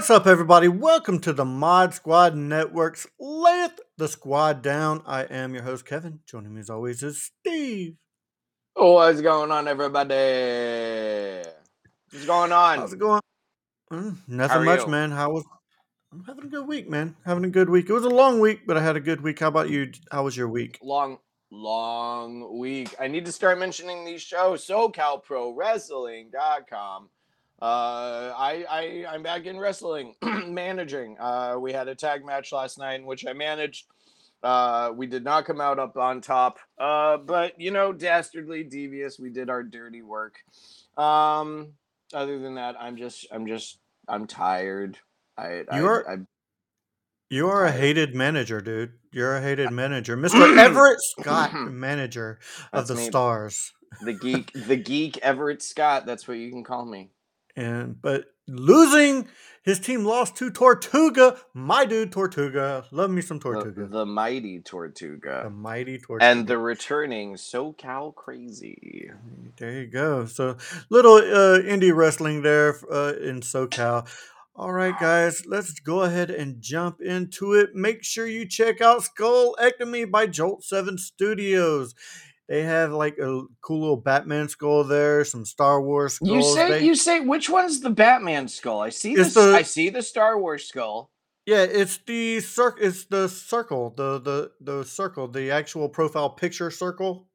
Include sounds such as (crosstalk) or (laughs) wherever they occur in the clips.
What's up, everybody? Welcome to the Mod Squad Network's Layeth the Squad Down. I am your host, Kevin. Joining me as always is Steve. What's going on, everybody? What's going on? How's it going? Mm, nothing much, you? man. How was I'm having a good week, man. Having a good week. It was a long week, but I had a good week. How about you? How was your week? Long, long week. I need to start mentioning these shows. SoCalProWrestling.com. Uh, I, I, I'm back in wrestling, (clears throat) managing. Uh, we had a tag match last night in which I managed. Uh, we did not come out up on top. Uh, but you know, dastardly devious. We did our dirty work. Um, other than that, I'm just, I'm just, I'm tired. I, I, You're- I You are a hated manager, dude. You're a hated manager. (clears throat) Mr. Everett Scott, manager of That's the me. Stars. the geek the geek everett scott that's what you can call me And but losing his team lost to Tortuga, my dude Tortuga. Love me some Tortuga. the mighty Tortuga. The, mighty Tortuga. and the returning socal crazy there you go. So little uh, indie wrestling there uh, in SoCal. All right, guys, let's go ahead and jump into it. Make sure you check out Skull Ectomy by Jolt 7 Studios. They have like a cool little Batman skull there, some Star Wars skulls. you say They- you say which one's the batman skull i see this the- i see the star wars skull Yeah, it's the cir- It's the circle. The the the circle. The actual profile picture circle.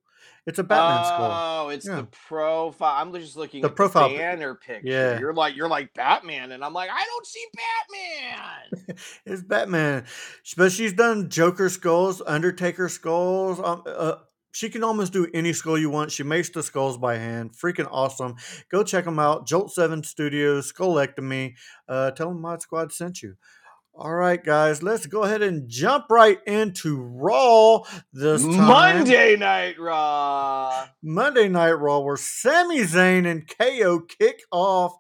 It's a Batman skull. oh it's Yeah. the profile i'm just looking The at profile the banner picture Yeah. you're like you're like batman and i'm like i don't see batman (laughs) It's Batman, but she's done Joker skulls, Undertaker skulls. Um, uh, she can almost do any skull you want. She makes the skulls by hand. Freaking awesome. Go check them out. Jolt Seven Studios, Skullectomy. Uh, tell them Mod Squad sent you. All right, guys, let's go ahead and jump right into Raw this time. monday night raw Monday Night Raw, where Sami Zayn and KO kick off.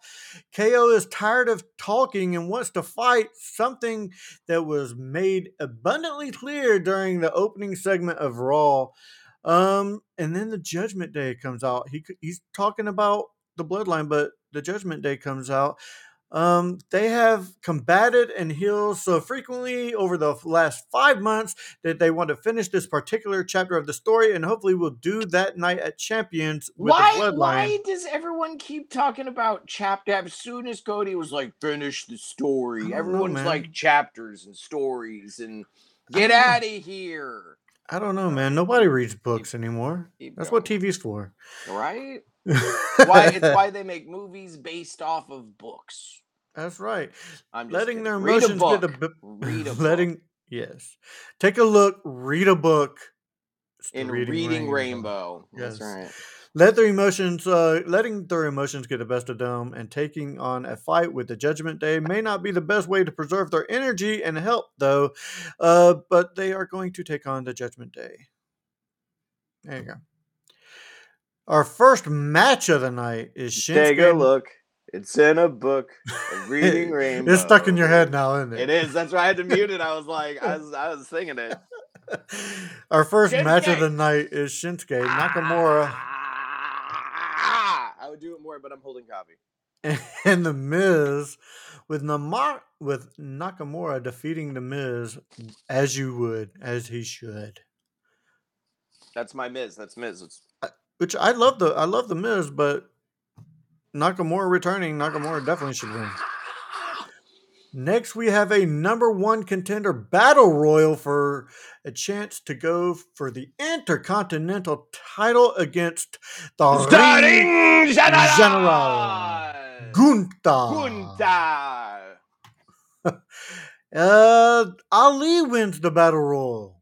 KO is tired of talking and wants to fight, something that was made abundantly clear during the opening segment of Raw. Um, and then the Judgment Day comes out. He he's talking about the Bloodline, but the Judgment Day comes out. Um, they have combated and healed so frequently over the last five months that they want to finish this particular chapter of the story, and hopefully we'll do that night at Champions with why, the Bloodline. why does everyone keep talking about chapter? As soon as Cody was like, finish the story, don't know, everyone's like chapters and stories and get out of here. I don't know, man. Nobody reads books anymore. That's what. TV's for. Right? why it's (laughs) why they make movies based off of books. That's right. I'm just Letting kidding. their Read a emotions get book. b- Read a (laughs) book. letting yes. Take a look. Read a book. It's the in reading, Rainbow. That's Yes. right. Let their emotions, uh, letting their emotions get the best of them, and taking on a fight with the Judgment Day may not be the best way to preserve their energy and health, though. Uh, but they are going to take on the Judgment Day. There you go. Our first match of the night is Shinsuke. Take a look. It's in a book. of (laughs) Reading Rainbow. It's stuck in your head now, isn't It it? is. That's why I had to mute it. I was like, I was, I was singing it. (laughs) Our first match of the night is Shinsuke Nakamura Ah, I would do it more, but I'm holding coffee. (laughs) and The Miz, with Nama- with Nakamura defeating The Miz as you would, as he should. That's my Miz. That's Miz. It's, Which I love the I love The Miz, but Nakamura returning, Nakamura definitely should win. Next, we have a number one contender battle royal for a chance to go for the Intercontinental title against the Ring Starring General. Gunther. Gunther. Gunther. (laughs) Uh, Ali wins the battle royal.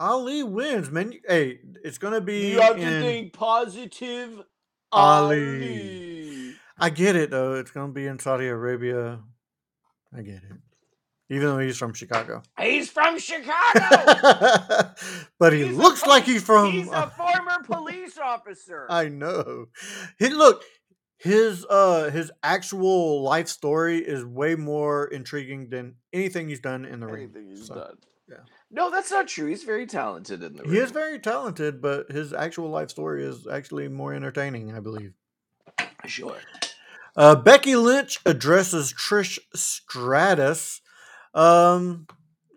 Ali wins, man. Hey, it's gonna be. You have to think positive. Ali. Ali. I get it though. It's gonna be in Saudi Arabia. I get it. Even though he's from Chicago, He's from Chicago. (laughs) but he He's a looks like he's from. He's a (laughs) former police officer. I know. He look his uh his actual life story is way more intriguing than anything he's done in the ring. Anything he's So, done. yeah. No, that's not true. He's very talented in the ring. He is very talented, but his actual life story is actually more entertaining, I believe. Sure. Uh, Becky Lynch addresses Trish Stratus. Um,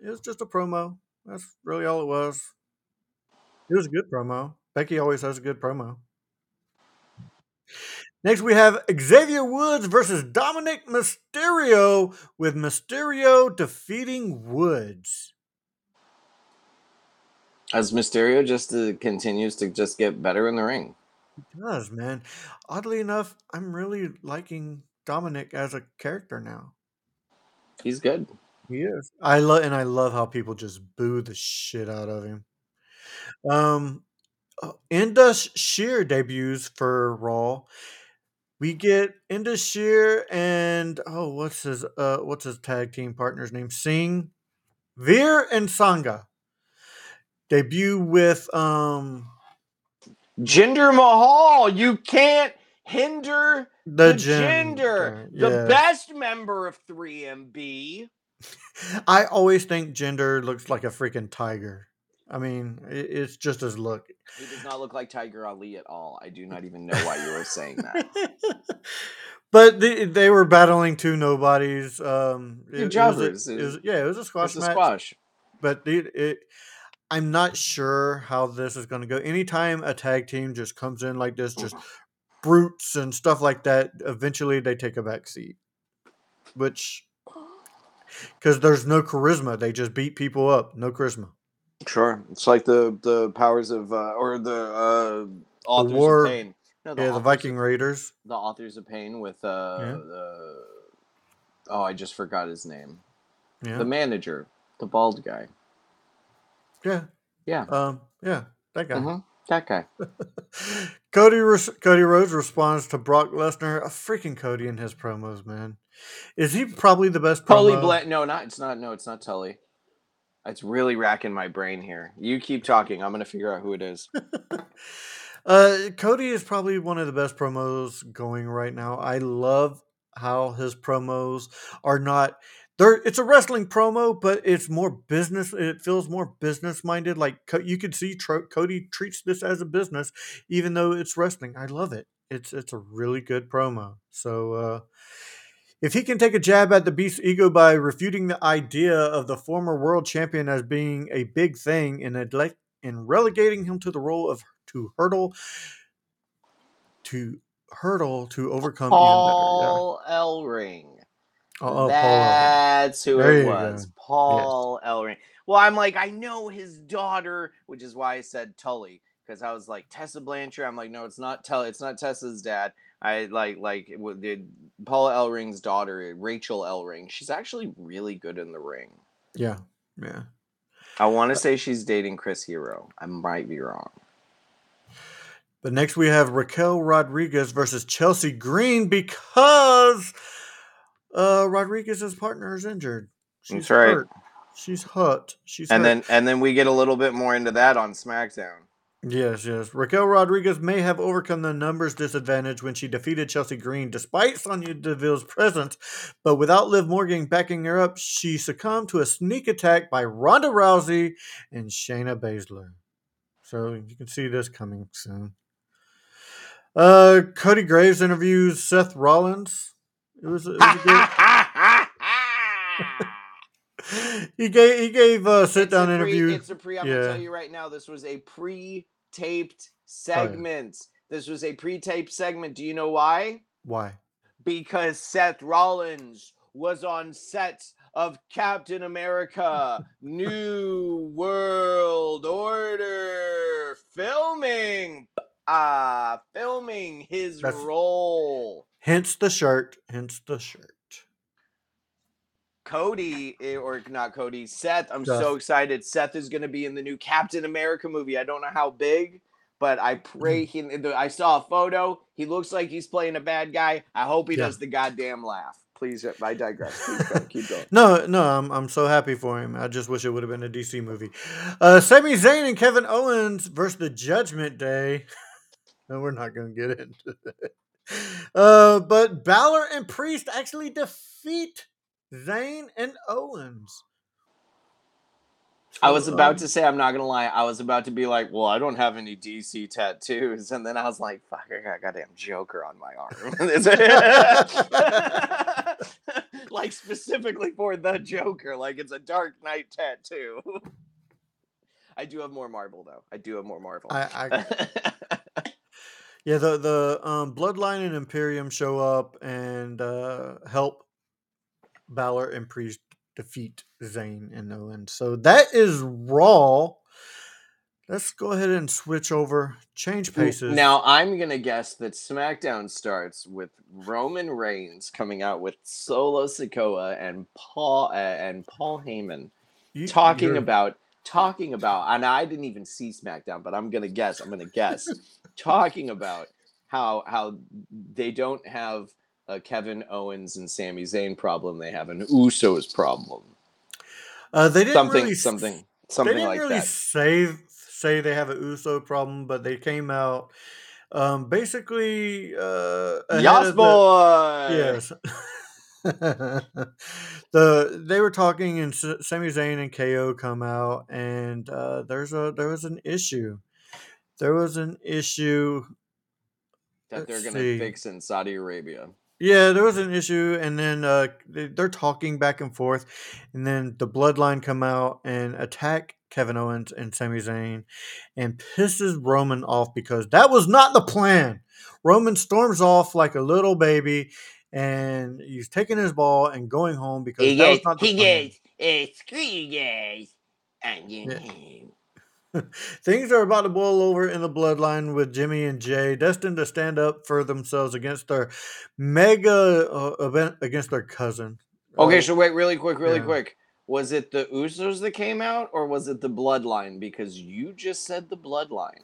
it was just a promo. That's really all it was. It was a good promo. Becky always has a good promo. Next, we have Xavier Woods versus Dominic Mysterio, with Mysterio defeating Woods. As Mysterio just uh, continues to just get better in the ring. Does, man. Oddly enough, I'm really liking Dominic as a character now. He's good. He is. I love and I love how people just boo the shit out of him. Um, uh, Indus Sher debuts for Raw. We get Indus Sher and oh, what's his uh, what's his tag team partner's name? Singh, Veer, and Sanga debut with um Jinder Mahal. You can't hinder the, the gin- gender, yeah. the best member of 3MB. (laughs) I always think Jinder looks like a freaking tiger. I mean, it's just his look. He does not look like Tiger Ali at all. I do not even know why you were saying that. (laughs) but they, they were battling two nobodies. Um, Two it- it was a- it was- yeah, it was a squash It's a match. squash. But it, it, I'm not sure how this is going to go. Anytime a tag team just comes in like this, just brutes and stuff like that, eventually they take a back seat. Which, because there's no charisma, they just beat people up. No charisma. Sure, it's like the the powers of uh, or the uh, authors war- of pain. No, Yeah, the Viking Raiders. the authors of pain with uh, Yeah. the oh, I just forgot his name. Yeah, The manager, the bald guy. Yeah, Yeah, um, yeah, that guy. mhm, that guy. (laughs) Cody Ros- Cody Rhodes responds to Brock Lesnar. A freaking Cody in his promos, man. Is he probably the best Tully? Blank. No, not. It's not. No, it's not Tully. It's really racking my brain here. You keep talking. I'm gonna figure out who it is. (laughs) uh, Cody is probably one of the best promos going right now. I love how his promos are not. There, it's a wrestling promo, but it's more business. It feels more business minded. Like you could see Tro- Cody treats this as a business, even though it's wrestling. I love it. It's it's a really good promo. So uh, if he can take a jab at the Beast's ego by refuting the idea of the former world champion as being a big thing and neglect and relegating him to the role of to hurdle to hurdle to overcome Ellering. even better. Oh, oh, Paul. That's who There it was. go. Paul Ellering. Well, I'm like, I know his daughter, which is why I said Tully, because I was like Tessa Blanchard. I'm like, no, it's not Tully. It's not Tessa's dad. I like like the Paul Ellering's daughter, Rachel Ellering. She's actually really good in the ring. Yeah, yeah. I want to say she's dating Chris Hero. I might be wrong. But next we have Raquel Rodriguez versus Chelsea Green because uh Rodriguez's partner is injured. She's That's right. hurt. She's hurt. She's And hurt. then and then we get a little bit more into that on SmackDown. Yes, yes. Raquel Rodriguez may have overcome the numbers disadvantage when she defeated Chelsea Green despite Sonya Deville's presence, but without Liv Morgan backing her up, she succumbed to a sneak attack by Ronda Rousey and Shayna Baszler. So you can see this coming soon. Uh, Corey Graves interviews Seth Rollins. It was, it was good, (laughs) he gave he gave a sit down pre- interview. It's a pre. I'm Yeah. gonna tell you right now. This was a pre-taped segment. This was a pre-taped segment. Do you know why? Why? Because Seth Rollins was on set of Captain America: New (laughs) World Order filming. Ah, filming his That's- role. Hence the shirt. Hence the shirt. Cody, eh, or not Cody, Seth. I'm Seth. so excited. Seth is going to be in the new Captain America movie. I don't know how big, but I pray he. I saw a photo. He looks like he's playing a bad guy. I hope he Yeah. does the goddamn laugh. Please, I digress. Please go. (laughs) Keep going. No, no, I'm I'm so happy for him. I just wish it would have been a DC movie. Uh Sami Zayn and Kevin Owens versus the Judgment Day. (laughs) no, we're not gonna get into that. Uh, but Balor and Priest actually defeat Zayn and Owens. I was about to say, I'm not gonna lie. I was about to be like, "Well, I don't have any DC tattoos," and then I was like, "Fuck, I got a goddamn Joker on my arm." (laughs) (laughs) like specifically for the Joker, like it's a Dark Knight tattoo. (laughs) I do have more Marvel though. I do have more Marvel. I, I yeah the the um, Bloodline and Imperium show up and uh, help Balor and Priest defeat Zayn and Owen. So that is Raw. Let's go ahead and switch over, change paces. Now I'm gonna guess that SmackDown starts with Roman Reigns coming out with Solo Sikoa and Paul uh, and Paul Heyman You- talking about talking about and I didn't even see SmackDown, but I'm gonna guess. I'm gonna guess (laughs) talking about how how they don't have a Kevin Owens and Sami Zayn problem. They have an Usos problem. uh, they didn't Something really, something something They didn't like really that. say say they have an USO problem, but they came out um, basically uh, ahead Yas of the- boy. Yes. (laughs) (laughs) the they were talking and S- Sami Zayn and KO come out and uh, there's a there was an issue. There was an issue. That they're gonna fix in Saudi Arabia. Yeah, there was an issue, and then uh, they- they're talking back and forth, and then the Bloodline come out and attack Kevin Owens and Sami Zayn, and pisses Roman off because that was not the plan. Roman storms off like a little baby, and he's taking his ball and going home because He that was not the he plan. goes, screw you guys. And you Yeah. know. (laughs) Things are about to boil over in the bloodline with Jimmy and Jay, destined to stand up for themselves against their mega uh, event against their cousin. Okay, Uh, so wait, really quick, really yeah. quick. Was it the Usos that came out, or was it the Bloodline? Because you just said the Bloodline.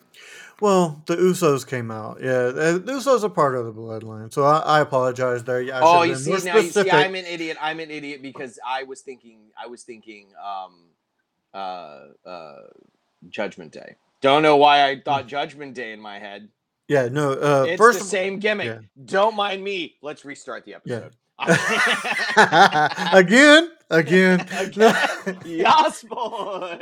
well, the Usos came out. Yeah, the Usos are part of the bloodline, so I, I apologize there. Yeah, I oh, you see now, you see, I'm an idiot. I'm an idiot because I was thinking, I was thinking, um, uh, uh, Judgment Day. Don't know why I thought (laughs) Judgment Day in my head. yeah, no. Uh, It's first the same gimmick. yeah. Don't mind me. Let's restart the episode. (laughs) (laughs) again, again. (laughs) Again. Yas boy.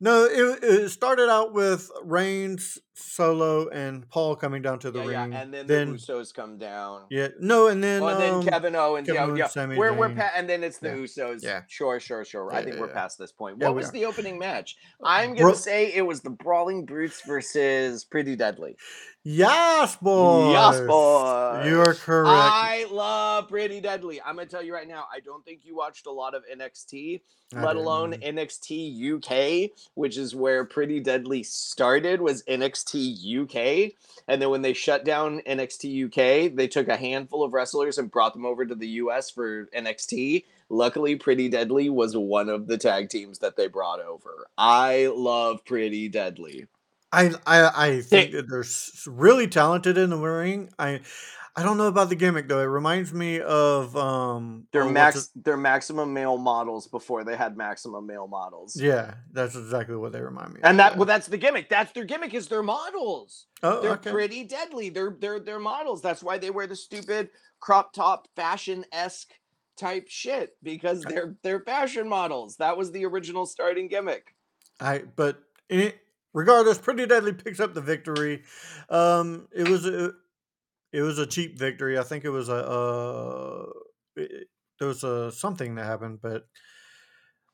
No, it, it started out with Reigns, Solo, and Paul coming down to the Yeah, yeah, ring. and then, then the Usos come down. yeah, no, and then, Well, and um, then Kevin Owens, Kevin yeah, Owens, yeah. Sami we're we're pa- and then it's the Yeah. Usos. Yeah. Sure, sure, sure. I think yeah, we're yeah. past this point. What we was are. the opening match? I'm gonna say it was the Brawling Brutes versus Pretty Deadly. Yes, boy. Yes, boy. You are correct. I love Pretty Deadly. I'm gonna tell you right now. I don't think you watched a lot of NXT, I let alone no. NXT UK, which is where Pretty Deadly started. Was NXT UK, and then when they shut down NXT UK, they took a handful of wrestlers and brought them over to the US for NXT. Luckily, Pretty Deadly was one of the tag teams that they brought over. I love Pretty Deadly. I, I, I think They- that they're s- really talented in the ring. I, I don't know about the gimmick though. It reminds me of um. They're oh, max. They're maximum male models before they had maximum male models. Yeah, that's exactly what they remind me. of, And that yeah. well, that's the gimmick. That's their gimmick is their models. oh, They're okay. pretty deadly. They're they're they're models. That's why they wear the stupid crop top fashion esque type shit because they're they're fashion models. That was the original starting gimmick. I but it, regardless, Pretty Deadly picks up the victory. Um, it was a it was a cheap victory. I think it was a uh, it, there was a something that happened, but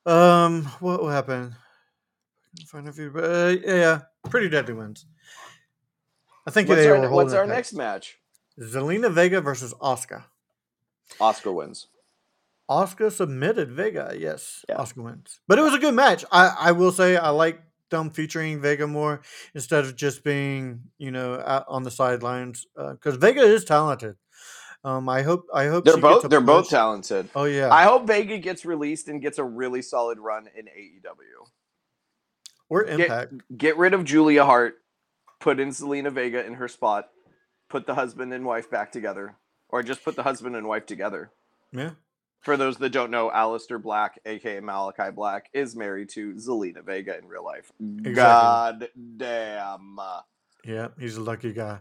um, what happened? Find a few, but uh, yeah, yeah, Pretty Deadly wins. I think What's they our, were what's our next match? Zelina Vega versus Oscar. Oscar wins. Oscar submitted Vega. Yes, Yeah. Oscar wins. But it was a good match. I, I will say I like them featuring Vega more instead of just being you know out on the sidelines because Vega is talented. Um, I hope I hope They're both they're both talented. Oh yeah, I hope Vega gets released and gets a really solid run in AEW. or Get- Impact. Get rid of Julia Hart, put in Zelina Vega in her spot, put the husband and wife back together, or just put the husband and wife together. Yeah, For those that don't know, Aleister Black, aka Malakai Black, is married to Zelina Vega in real life. God damn. yeah, he's a lucky guy.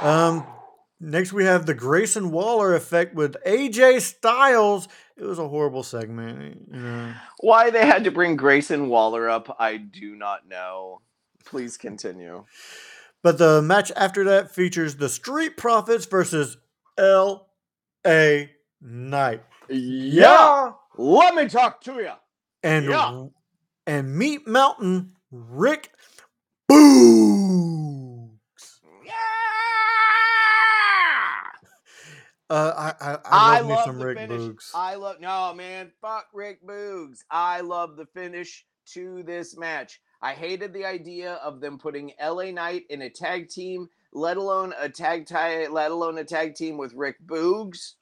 Um, Next, we have the Grayson Waller effect with AJ Styles. It was a horrible segment. You know. Why they had to bring Grayson Waller up, I do not know. Please continue. But the match after that features the Street Profits versus L.A. Knight. Yeah. Let me talk to you. And Yeah. and Meat Mountain Rick Boogs. Yeah. Uh, I I, I I love, me love some Rick finish. Boogs. I love no man. Fuck Rick Boogs. I love the finish to this match. I hated the idea of them putting LA Knight in a tag team, let alone a tag tie, let alone a tag team with Rick Boogs.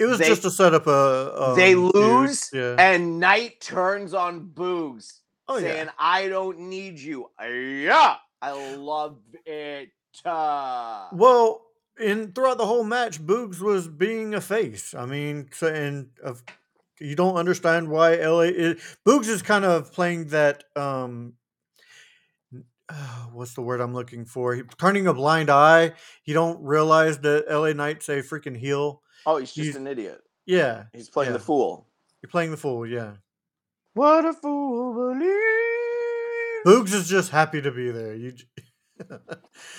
It was they- just to set up a. Um, they lose, Yeah. and Knight turns on Boogs, oh saying, yeah. "I don't need you." Yeah, I love it. Uh, Well, in throughout the whole match, Boogs was being a face. I mean, so, and of you don't understand why LA is, Boogs is kind of playing that um uh, what's the word I'm looking for? He, turning a blind eye. You don't realize that LA Knight's a freaking heel. Oh, he's just he's- an idiot. Yeah, He's playing the fool. you're playing the fool. Yeah, What a fool believes. Boogs is just happy to be there. You. (laughs)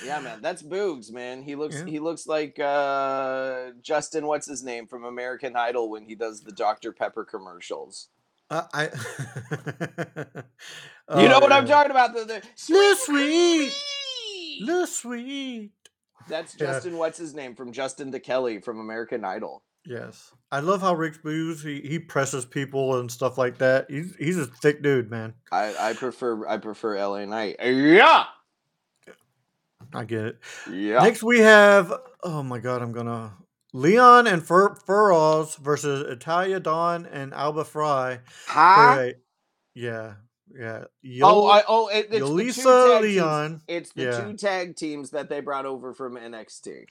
Yeah, man, that's Boogs, man. He looks Yeah. he looks like uh Justin, what's his name from American Idol when he does the Dr. Pepper commercials. I. I (laughs) you know Oh, what I'm talking about? The, the Little sweet, sweet. little sweet. That's Yeah. Justin, what's his name from Justin to Kelly from American Idol. Yes, I love how Rick Boogs he, he presses people and stuff like that. He's he's a thick dude, man. I, I prefer I prefer LA Knight. Yeah. I get it. Yeah. Next we have oh my god, I'm gonna Leon and Fur Furroz versus Italia Dawn and Alba Fry. Huh? a- yeah, yeah. Oh, I, oh, it, it's the two Yolisa tag teams. Leon. It's the Yeah. two tag teams that they brought over from NXT.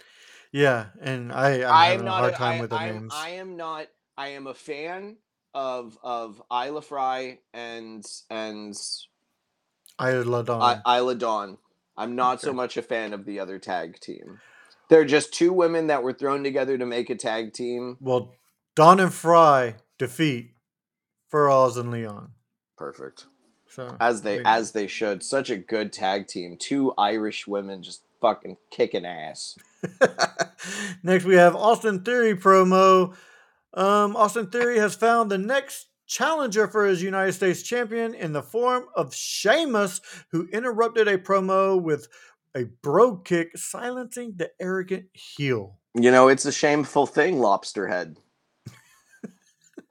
Yeah, and I I'm I am having a not. hard a- time I, with the I am, names. I am not. I am a fan of of Isla Fry and and Isla Dawn. I, Isla Dawn. I'm not so much a fan of the other tag team. They're just two women that were thrown together to make a tag team. well, Dawn and Fry defeat Furroz and Leon. Perfect. So As they mean- as they should. Such a good tag team. Two Irish women just fucking kicking ass. (laughs) Next, we have Austin Theory promo. Um, Austin Theory has found the next challenger for his United States champion in the form of Sheamus, who interrupted a promo with a bro kick, silencing the arrogant heel. You know, it's a shameful thing, lobster head. (laughs)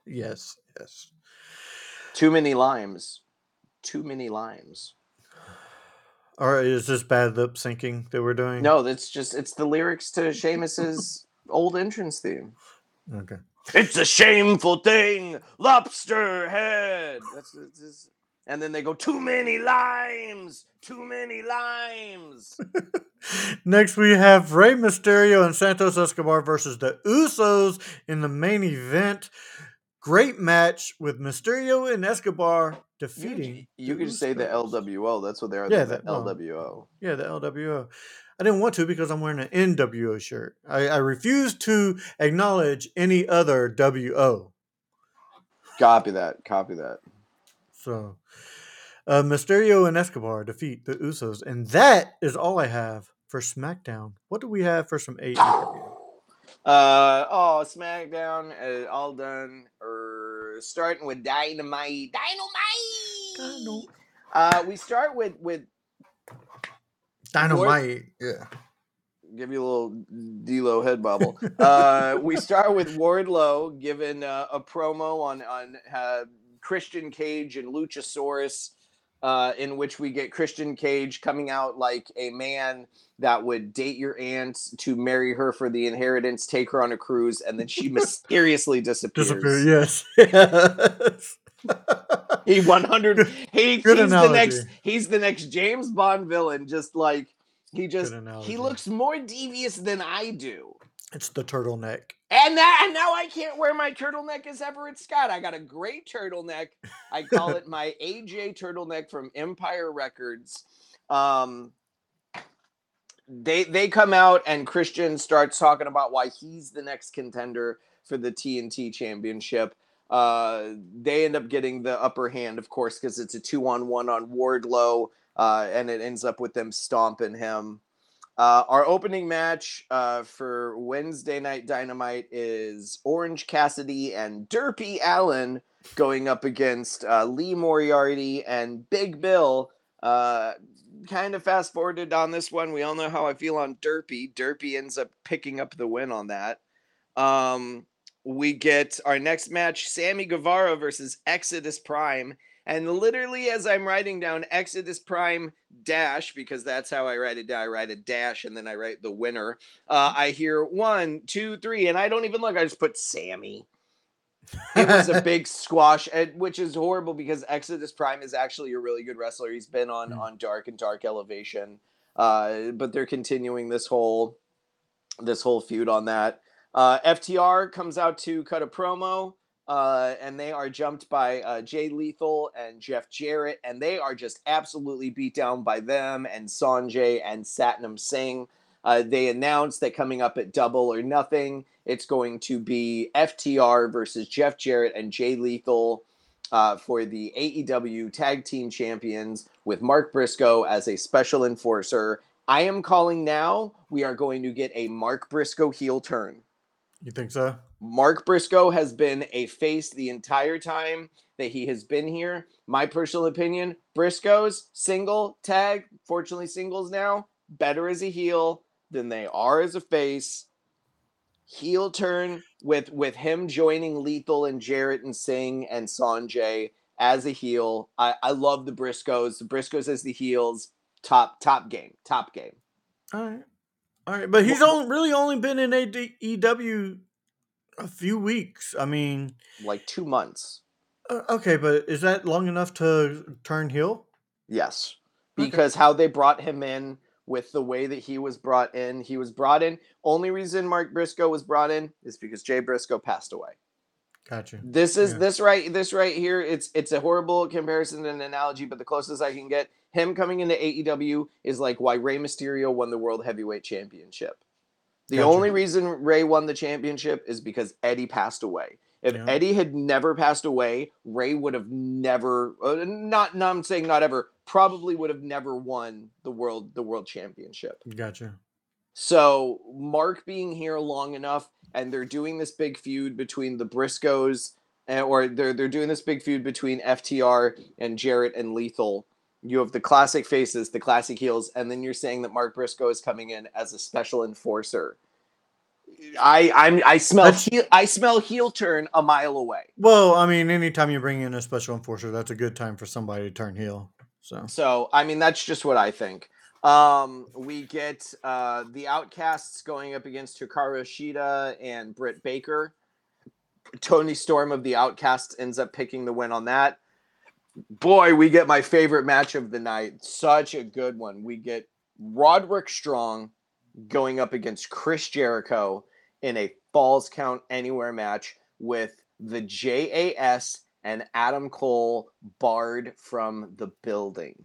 Yes, yes. Too many limes. Too many limes. Or is this bad lip syncing that we're doing? No, that's just it's the lyrics to Sheamus's (laughs) old entrance theme. Okay. It's a shameful thing, lobster head. That's, that's, that's- and then they go too many limes, too many limes. (laughs) Next, we have Rey Mysterio and Santos Escobar versus the Usos in the main event. Great match with Mysterio and Escobar You, defeating. you the could say the LWO. That's what they are. Yeah, the well, LWO. Yeah, the LWO. I didn't want to because I'm wearing an NWO shirt. I, I refuse to acknowledge any other WO. Copy that. Copy that. So, uh, Mysterio and Escobar defeat the Usos, and that is all I have for SmackDown. What do we have for some AEW? (sighs) Uh oh, SmackDown, uh, all done. Or starting with Dynamite. Dynamite. Dino- Uh, we start with with Dynamite. Yeah. give you a little D-Lo head bobble. (laughs) uh, we start with Wardlow giving uh, a promo on on uh, Christian Cage and Luchasaurus, uh, in which we get Christian Cage coming out like a man that would date your aunt to marry her for the inheritance, take her on a cruise, and then she (laughs) mysteriously disappears. Disappear. Yes. (laughs) yes. He 100. He, he's Good the next. He's the next James Bond villain. Just like he just he looks more devious than I do. It's the turtleneck. And that and now I can't wear my turtleneck as Everett Scott. I got a great turtleneck. I call it (laughs) my AJ turtleneck from Empire Records. Um they they come out and Christian starts talking about why he's the next contender for the TNT championship. Uh, they end up getting the upper hand, of course, because it's a two on one on Wardlow, uh, and it ends up with them stomping him. Uh, our opening match uh, for Wednesday Night Dynamite is Orange Cassidy and Derpy Allin going up against uh, Lee Moriarty and Big Bill. Uh, kind of fast forwarded on this one. We all know how I feel on Derpy. Derpy ends up picking up the win on that. Um, we get our next match Sammy Guevara versus Exodus Prime. And literally, as I'm writing down Exodus Prime dash, because that's how I write it down, I write a dash and then I write the winner. Uh, I hear one, two, three, and I don't even look. I just put Sammy. It was a (laughs) big squash, which is horrible because Exodus Prime is actually a really good wrestler. He's been on mm. on Dark and Dark Elevation, uh, but they're continuing this whole this whole feud on that. Uh, FTR comes out to cut a promo, uh, and they are jumped by uh, Jay Lethal and Jeff Jarrett, and they are just absolutely beat down by them and Sonjay and Satnam Singh. Uh, they announced that coming up at Double or Nothing, it's going to be FTR versus Jeff Jarrett and Jay Lethal uh, for the AEW Tag Team Champions with Mark Briscoe as a special enforcer. I am calling now. We are going to get a Mark Briscoe heel turn. You think so? Mark Briscoe has been a face the entire time that he has been here. My personal opinion Briscoe's single tag, fortunately, singles now, better as a heel than they are as a face. Heel turn with with him joining Lethal and Jarrett and Singh and Sonjay as a heel. I, I love the Briscoes. The Briscoes as the heels. Top top game. Top game. All right. All right, but he's well, only really only been in AEW a few weeks. I mean, like two months. Uh, okay, but is that long enough to turn heel? Yes, because okay. how they brought him in with the way that he was brought in, he was brought in. Only reason Mark Briscoe was brought in is because Jay Briscoe passed away. Gotcha. This is yeah. this right this right here. It's it's a horrible comparison and analogy, but the closest I can get him coming into AEW is like why Rey Mysterio won the World Heavyweight Championship. The gotcha. only reason Rey won the championship is because Eddie passed away. If yeah. Eddie had never passed away, Rey would have never uh, not, not I'm saying not ever, probably would have never won the world the world championship. Gotcha. So Mark being here long enough and they're doing this big feud between the Briscoes eh, or they're they're doing this big feud between FTR and Jarrett and Lethal you have the classic faces, the classic heels, and then you're saying that Mark Briscoe is coming in as a special enforcer. I I'm I smell heel, I smell heel turn a mile away. Well, I mean, anytime you bring in a special enforcer, that's a good time for somebody to turn heel. So so I mean that's just what I think. Um, we get uh, the Outcasts going up against Hikaru Shida and Britt Baker. Toni Storm of the Outcasts ends up picking the win on that boy, we get my favorite match of the night. Such a good one. We get Roderick Strong going up against Chris Jericho in a Falls Count Anywhere match with the JAS and Adam Cole barred from the building.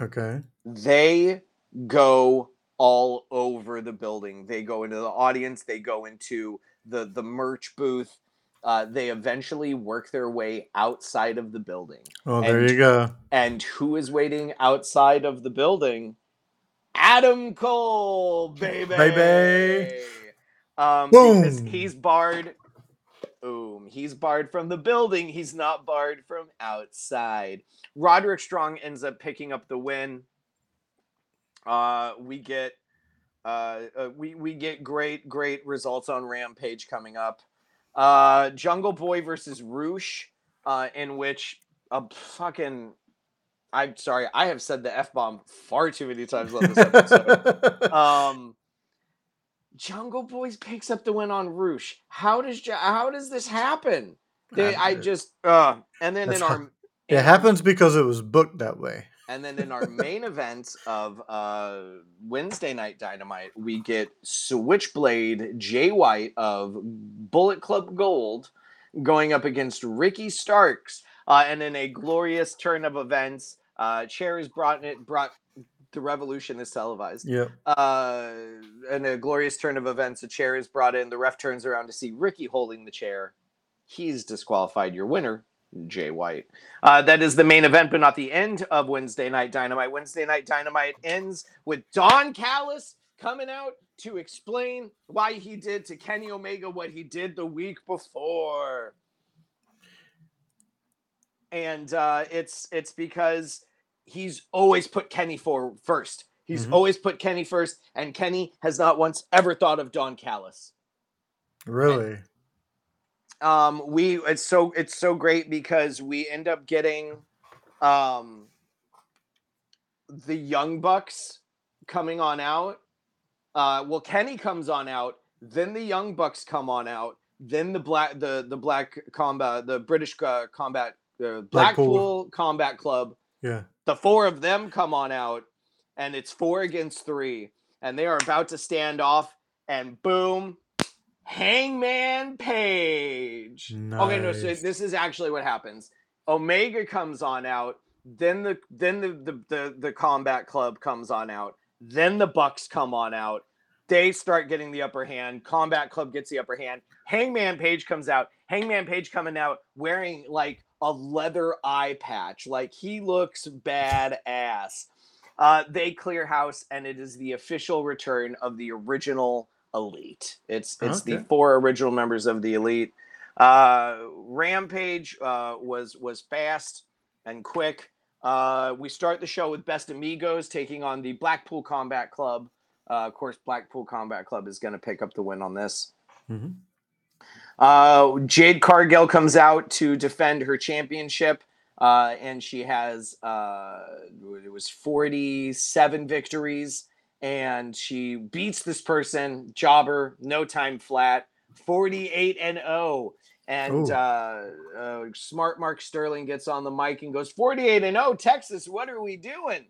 Okay. They go all over the building. They go into the audience, they go into the the merch booth, uh, they eventually work their way outside of the building. Oh, there and, you go. And who is waiting outside of the building? Adam Cole, baby. Baby. Um, Boom. He's barred. Boom. He's barred from the building. He's not barred from outside. Roderick Strong ends up picking up the win. Uh, we get uh, uh, we we get great great results on Rampage coming up. Uh, Jungle Boy versus Rush, uh, in which a fucking I'm sorry, I have said the f bomb far too many times on this episode. (laughs) um, Jungle Boys picks up the win on Rush. How does how does this happen? They, I just uh, and then in our it happens because it was booked that way. And then in our main event of uh, Wednesday Night Dynamite, we get Switchblade Jay White of Bullet Club Gold going up against Ricky Starks. Uh, and in a glorious turn of events, uh, Chair is brought it brought The revolution is televised. Yeah. Uh, in a glorious turn of events, a chair is brought in. The ref turns around to see Ricky holding the chair. He's disqualified. Your winner, Jay White. Uh, that is the main event, but not the end of Wednesday Night Dynamite. Wednesday Night Dynamite ends with Don Callis coming out to explain why he did to Kenny Omega what he did the week before. And uh, it's it's because he's always put Kenny for first. He's Mhm. always put Kenny first, and Kenny has not once ever thought of Don Callis Really? Um we it's so it's so great because we end up getting um the young bucks coming on out uh well kenny comes on out then the young bucks come on out then the black the the black combat the british uh, combat uh, blackpool. Blackpool. combat club Yeah. the four of them come on out and it's four against three and they are about to stand off and boom hangman page. Okay no so this is actually what happens. Omega comes on out then the then the the the, the combat club comes on out then the bucks come on out. They start getting the upper hand. Combat club gets the upper hand. Hangman page comes out. Hangman page coming out wearing like a leather eye patch. Like he looks badass. Uh, they clear house and it is the official return of the original elite. It's it's the four original members of the elite. Uh, rampage uh, was was fast and quick. Uh, we start the show with best amigos taking on the blackpool combat club. Uh, of course blackpool combat club is going to pick up the win on this. Hmm uh, Jade Cargill comes out to defend her championship, uh, and she has uh, it was forty seven victories, and she beats this person, Jobber, no time flat, forty eight and zero. And uh, uh, smart Mark Sterling gets on the mic and goes, 48 and 0, Texas, what are we doing?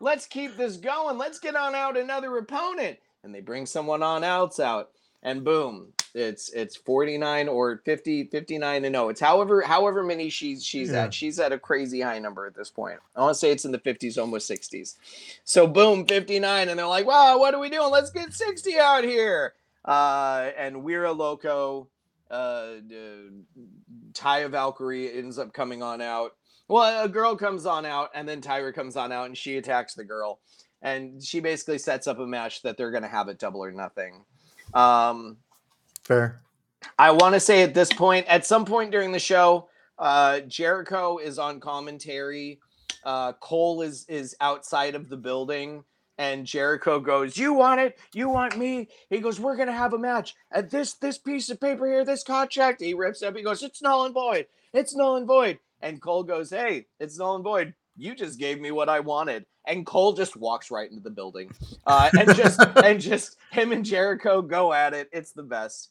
Let's keep this going. Let's get on out another opponent. And they bring someone on else out and boom it's it's 49 or 50 59 and no it's however however many she's she's Yeah. at she's at a crazy high number at this point. I want to say it's in the 50s almost 60s so boom 59 and they're like wow what are we doing? Let's get 60 out here. Uh and Weira Loco uh Taya Valkyrie ends up coming on out. Well a girl comes on out and then Tyra comes on out and she attacks the girl. And she basically sets up a match that they're going to have at double or nothing. Um Fair. I want to say at this point, at some point during the show, uh, Jericho is on commentary. Uh, Cole is is outside of the building, and Jericho goes, "You want it? You want me?" He goes, "We're gonna have a match at this this piece of paper here, this contract." He rips up. He goes, "It's null and void. It's null and void." And Cole goes, "Hey, it's null and void. You just gave me what I wanted." And Cole just walks right into the building, uh, and just (laughs) and just him and Jericho go at it. It's the best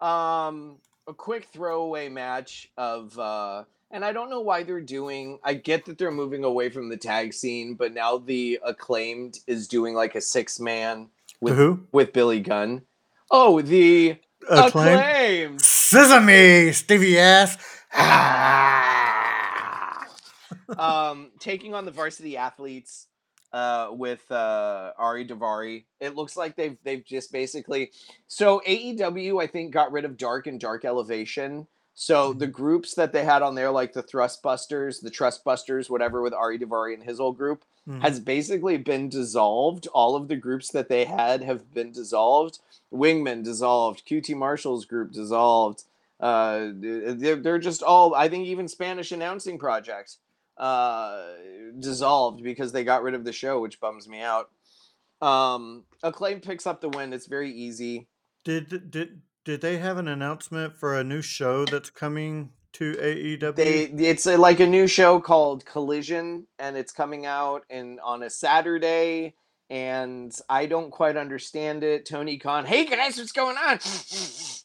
um a quick throwaway match of uh and I don't know why they're doing I get that they're moving away from the tag scene, but now the acclaimed is doing like a six man with Who? with Billy Gunn. Oh, the Acclaim. acclaimed. Sesame, Stevie ass. um taking on the varsity athletes uh with uh Ari Daivari. It looks like they've they've just basically so AEW I think got rid of Dark and Dark Elevation. So the groups that they had on there like the Thrust Busters, the Trust Busters, whatever with Ari Daivari and his whole group Mhm. has basically been dissolved. All of the groups that they had have been dissolved. Wingman dissolved, QT Marshall's group dissolved. Uh they're, they're just all I think even Spanish announcing projects uh dissolved because they got rid of the show which bums me out. Um acclaim picks up the win. It's very easy. Did did did they have an announcement for a new show that's coming to AEW? they it's a, like a new show called collision and it's coming out in on a saturday and i don't quite understand it. Tony khan hey guys what's going on? (laughs)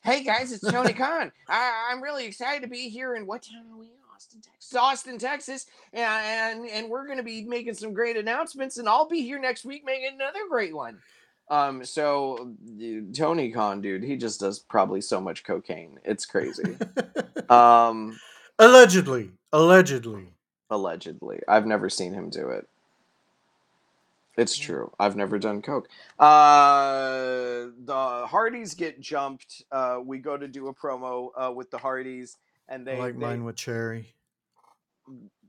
Hey guys it's tony (laughs) khan. I, i'm really excited to be here in what town are we austin texas austin texas and and, and we're going to be making some great announcements and i'll be here next week making another great one um so dude, tony khan dude he just does probably so much cocaine it's crazy (laughs) um allegedly, allegedly. allegedly. I've never seen him do it. It's true. I've never done coke. Uh, the Hardys get jumped. Uh, we go to do a promo uh, with the Hardys, and they I like they, mine with cherry.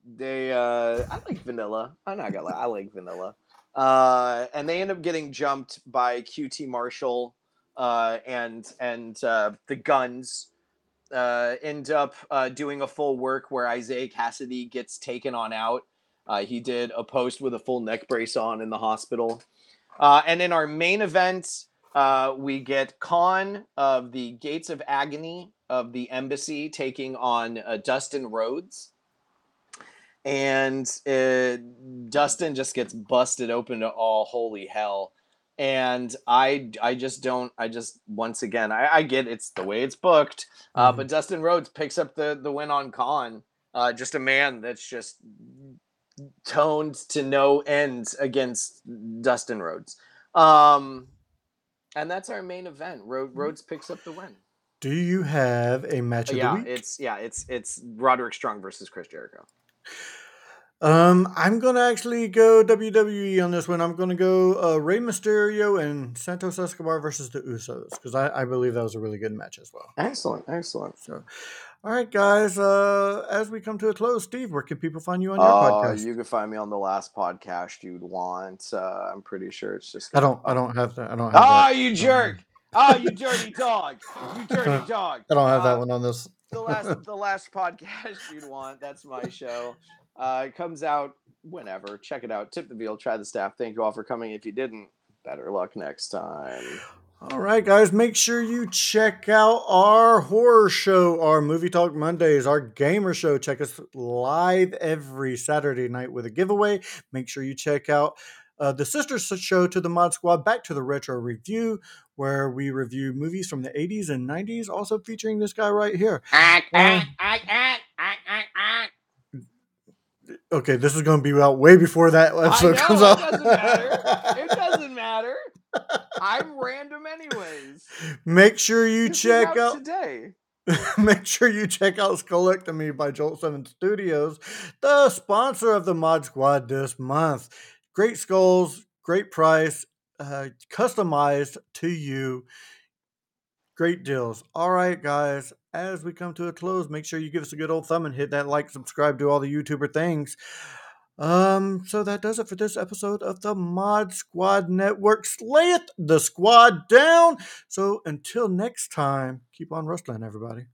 they uh, I like vanilla. I'm not gonna lie, I like vanilla. Uh, and they end up getting jumped by QT Marshall uh, and and uh, the Gunns. Uh, end up uh, doing a full work where Isiah Kassidy gets taken on out. Uh, he did a post with a full neck brace on in the hospital. Uh, and in our main event, uh, we get Kaun of the Gates of Agony of the Embassy taking on uh, Dustin Rhodes. And uh, Dustin just gets busted open to all holy hell. And I, I just don't. I just once again, I, I get it's the way it's booked, uh, Mhm. but Dustin Rhodes picks up the the win on Kaun. Uh, just a man that's just toned to no end against Dustin Rhodes. Um, and that's our main event. Ro- Rhodes picks up the win. Do you have a match of yeah, the week? it's yeah, it's it's Roderick Strong versus Chris Jericho. Um, I'm gonna actually go WWE on this one. I'm gonna go uh, Rey Mysterio and Santos Escobar versus the Usos because I, I believe that was a really good match as well. Excellent, excellent. So, all right, guys. Uh, as we come to a close, Steve, where can people find you on your Uh, podcast? you can find me on the last podcast you'd want. Uh, I'm pretty sure it's just. I don't. I don't have that. I don't have Ah, that. you jerk! Ah, you dirty dog! You dirty (laughs) dog! I don't have that Uh, one on this. the last the (laughs) last podcast (laughs) you'd want. That's my show. Uh, it comes out whenever. Check it out. Tip the veal. Try the staff. Thank you all for coming. If you didn't, better luck next time. All right, guys, make sure you check out our horror show, our Movie Talk Mondays, our gamer show. Check us live every Saturday night with a giveaway. Make sure you check out uh, the sister show to the Mod Squad, Back to the Retro Review, where we review movies from the 80s and 90s, also featuring this guy right here. Uh, Okay, this is going to be out way before that episode know, comes it out. doesn't matter. It (laughs) doesn't matter. I'm random anyways. Make sure you This is check out today. (laughs) Make sure you check out Scolectomy by Jolt 7 Studios, the sponsor of the Mod Squad this month. Great skulls, great price, uh, customized to you. Great deals. All right, guys, as we come to a close, make sure you give us a good old thumb and hit that like, subscribe, do all the YouTuber things. Um, so that does it for this episode of the Mod Squad Network. Slayeth the squad down. So until next time, keep on rustling, everybody.